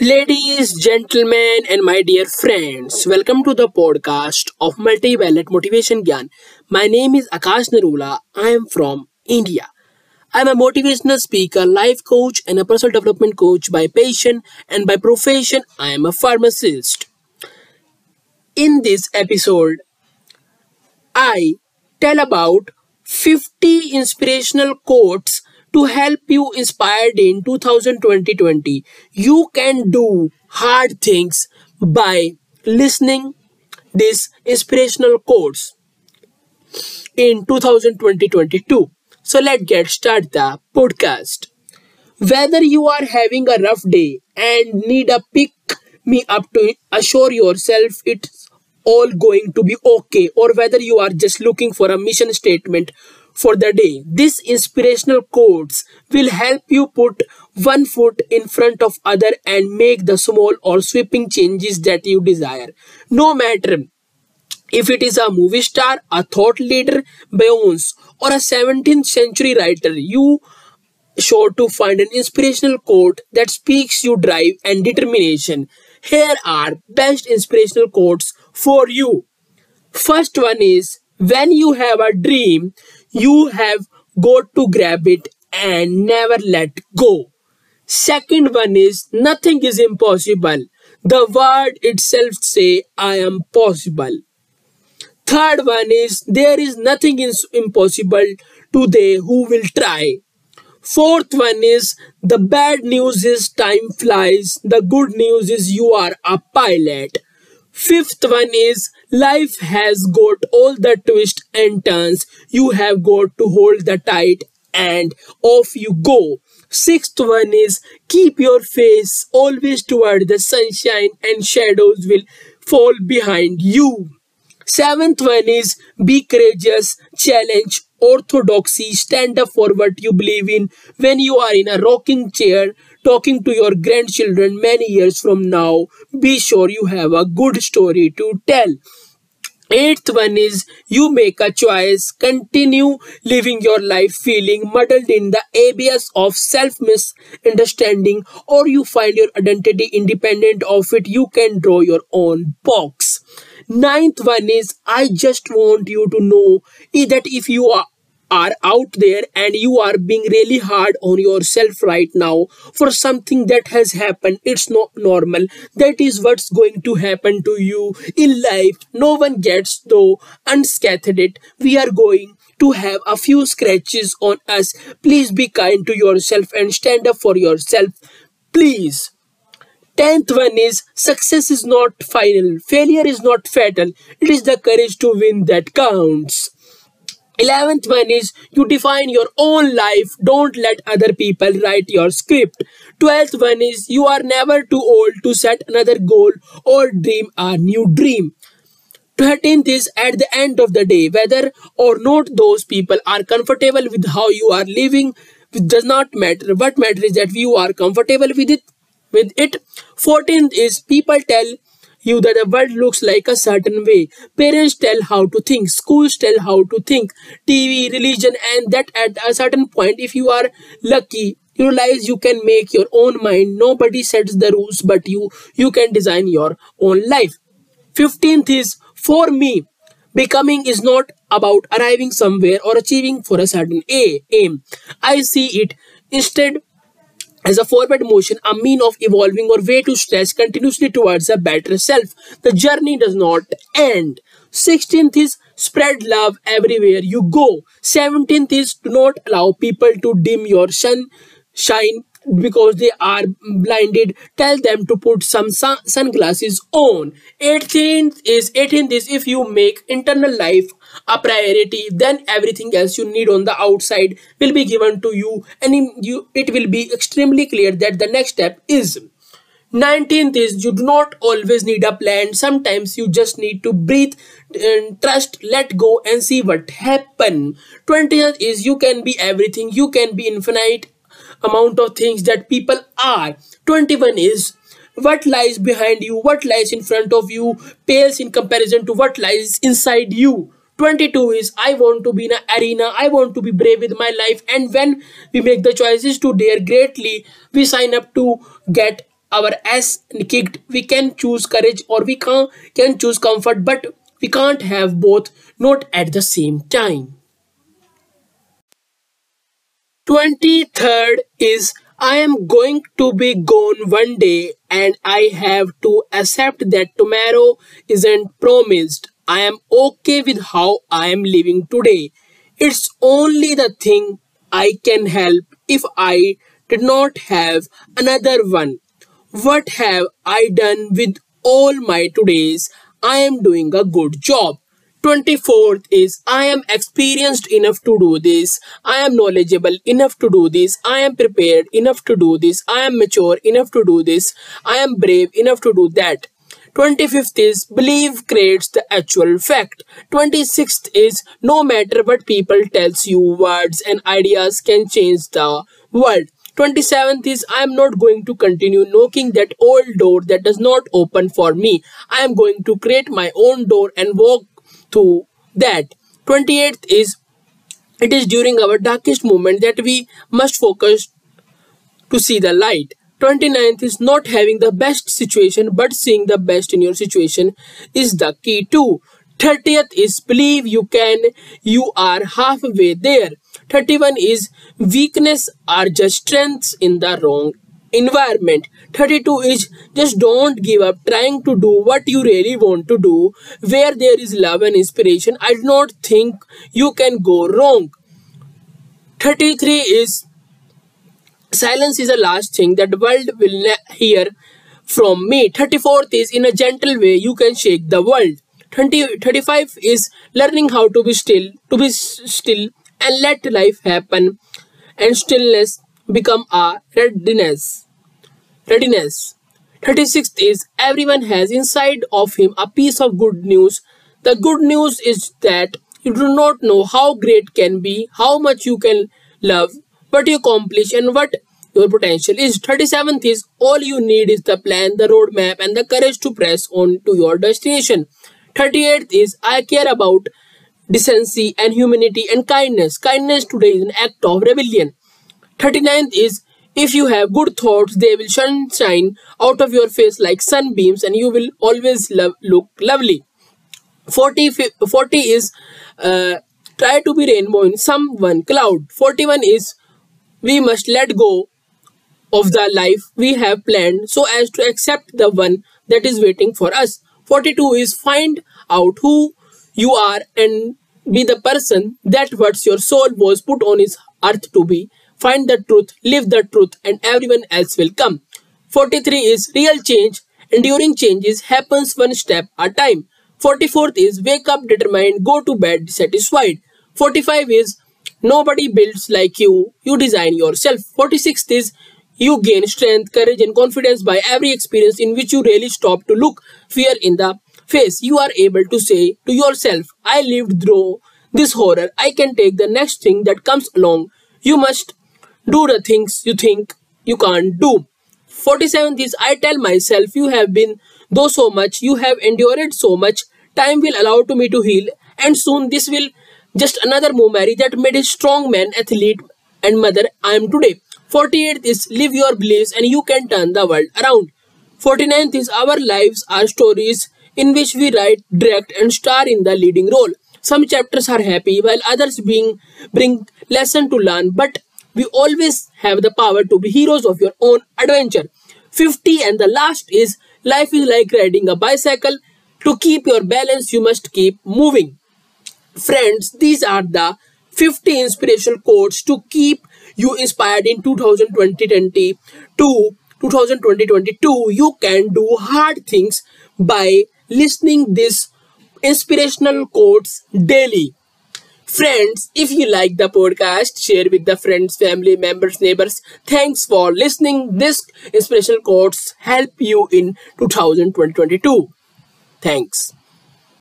Ladies, gentlemen, and my dear friends, welcome to the podcast of Multivalent Motivation Gyan. My name is Akash Narula. I am from India. I am a motivational speaker, life coach, and a personal development coach by passion, and by profession, I am a pharmacist. In this episode, I tell about 50 inspirational quotes to help you inspired in 2020 you can do hard things by listening this inspirational course in 2022 so let's get started the podcast. Whether you are having a rough day and need a pick me up to assure yourself it's all going to be okay or whether you are just looking for a mission statement for the day. These inspirational quotes will help you put one foot in front of other and make the small or sweeping changes that you desire. No matter if it is a movie star, a thought leader, Beyonce, or a 17th century writer, you sure to find an inspirational quote that speaks you drive and determination. Here are best inspirational quotes for you. First one is when you have a dream, you have got to grab it and never let go. Second one is nothing is impossible. The word itself say I am possible. Third one is there is nothing is impossible to they who will try. Fourth one is the bad news is time flies. The good news is you are a pilot. Fifth one is life has got all the twists and turns. You have got to hold the tight and off you go. Sixth one is keep your face always toward the sunshine and shadows will fall behind you. Seventh one is be courageous, challenge orthodoxy, stand up for what you believe in. When you are in a rocking chair, talking to your grandchildren many years from now, be sure you have a good story to tell. Eighth one is you make a choice, continue living your life feeling muddled in the abyss of self misunderstanding, or you find your identity independent of it, you can draw your own box. Ninth one is I just want you to know that if you are are out there and you are being really hard on yourself right now for something that has happened. It's not normal. That is what's going to happen to you in life. No one gets though unscathed. It we are going to have a few scratches on us. Please be kind to yourself and stand up for yourself. Please. Tenth one is success is not final, failure is not fatal, it is the courage to win that counts. 11th one is you define your own life. Don't let other people write your script. 12th one is you are never too old to set another goal or dream a new dream. 13th is at the end of the day whether or not those people are comfortable with how you are living it does not matter. What matters is that you are comfortable with it with it. 14th is people tell you that the world looks like a certain way. Parents tell how to think, schools tell how to think, TV, religion, and that at a certain point, if you are lucky, you realize you can make your own mind. Nobody sets the rules but you. You can design your own life. 15th is for me. Becoming is not about arriving somewhere or achieving for a certain aim. I see it instead as a forward motion, a mean of evolving or way to stretch continuously towards a better self. The journey does not end. 16th is spread love everywhere you go. 17th is do not allow people to dim your sun shine because they are blinded. Tell them to put some sun sunglasses on. 18th is 18th is if you make internal life a priority then everything else you need on the outside will be given to you. And you it will be extremely clear that the next step is 19th is you do not always need a plan. Sometimes you just need to breathe and trust let go and see what happen. 20th is you can be everything. You can be infinite amount of things that people are 21 is what lies behind you what lies in front of you pales in comparison to what lies inside you 22 is I want to be in an arena, I want to be brave with my life. And when we make the choices to dare greatly, we sign up to get our ass kicked. We can choose courage or we can, can choose comfort, but we can't have both, not at the same time. 23rd is I am going to be gone one day and I have to accept that tomorrow isn't promised. I am okay with how I am living today. It's only the thing I can help if I did not have another one. What have I done with all my todays? I am doing a good job. 24th is I am experienced enough to do this. I am knowledgeable enough to do this. I am prepared enough to do this. I am mature enough to do this. I am brave enough to do that. 25th is believe creates the actual fact. 26th is no matter what people tells you words and ideas can change the world. 27th is I am not going to continue knocking that old door that does not open for me. I am going to create my own door and walk through that. 28th is it is during our darkest moment that we must focus to see the light. 29th is not having the best situation but seeing the best in your situation is the key too. 30th is believe you can, you are halfway there. 31 is weakness are just strengths in the wrong environment. 32 is just don't give up trying to do what you really want to do. Where there is love and inspiration, I do not think you can go wrong. 33 is silence is the last thing that the world will hear from me. 34th is in a gentle way you can shake the world. 20, 35 is learning how to be still, to be still and let life happen and stillness become a readiness. Readiness. 36th is everyone has inside of him a piece of good news. The good news is that you do not know how great can be, how much you can love, what you accomplish and what your potential is. 37th is all you need is the plan, the roadmap and the courage to press on to your destination. 38th is I care about decency and humanity and kindness. Kindness today is an act of rebellion. 39th is if you have good thoughts, they will shine out of your face like sunbeams and you will always love, look lovely. 40, 40 is uh, try to be rainbow in some one cloud. 41 is we must let go of the life we have planned so as to accept the one that is waiting for us. 42 is find out who you are and be the person that what your soul was put on this earth to be. Find the truth, live the truth and everyone else will come. 43 is real change. Enduring changes happens one step at a time. 44th is wake up determined, go to bed satisfied. 45 is nobody builds like you, you design yourself. 46th is you gain strength, courage and confidence by every experience in which you really stop to look fear in the face. You are able to say to yourself, I lived through this horror. I can take the next thing that comes along. You must do the things you think you can't do. 47th is I tell myself you have been though so much, you have endured so much, time will allow to me to heal and soon this will just another memory that made a strong man, athlete and mother I am today. 48th is live your beliefs and you can turn the world around. 49th is our lives are stories in which we write, direct and star in the leading role. Some chapters are happy while others being bring lesson to learn but we always have the power to be heroes of your own adventure. 50 and the last is life is like riding a bicycle. To keep your balance, you must keep moving. Friends, these are the 50 inspirational quotes to keep you inspired in 2020 to 2022. You can do hard things by listening these inspirational quotes daily. Friends, if you like the podcast, share with the friends, family members, neighbors. Thanks for listening. This inspirational quotes help you in 2022. Thanks.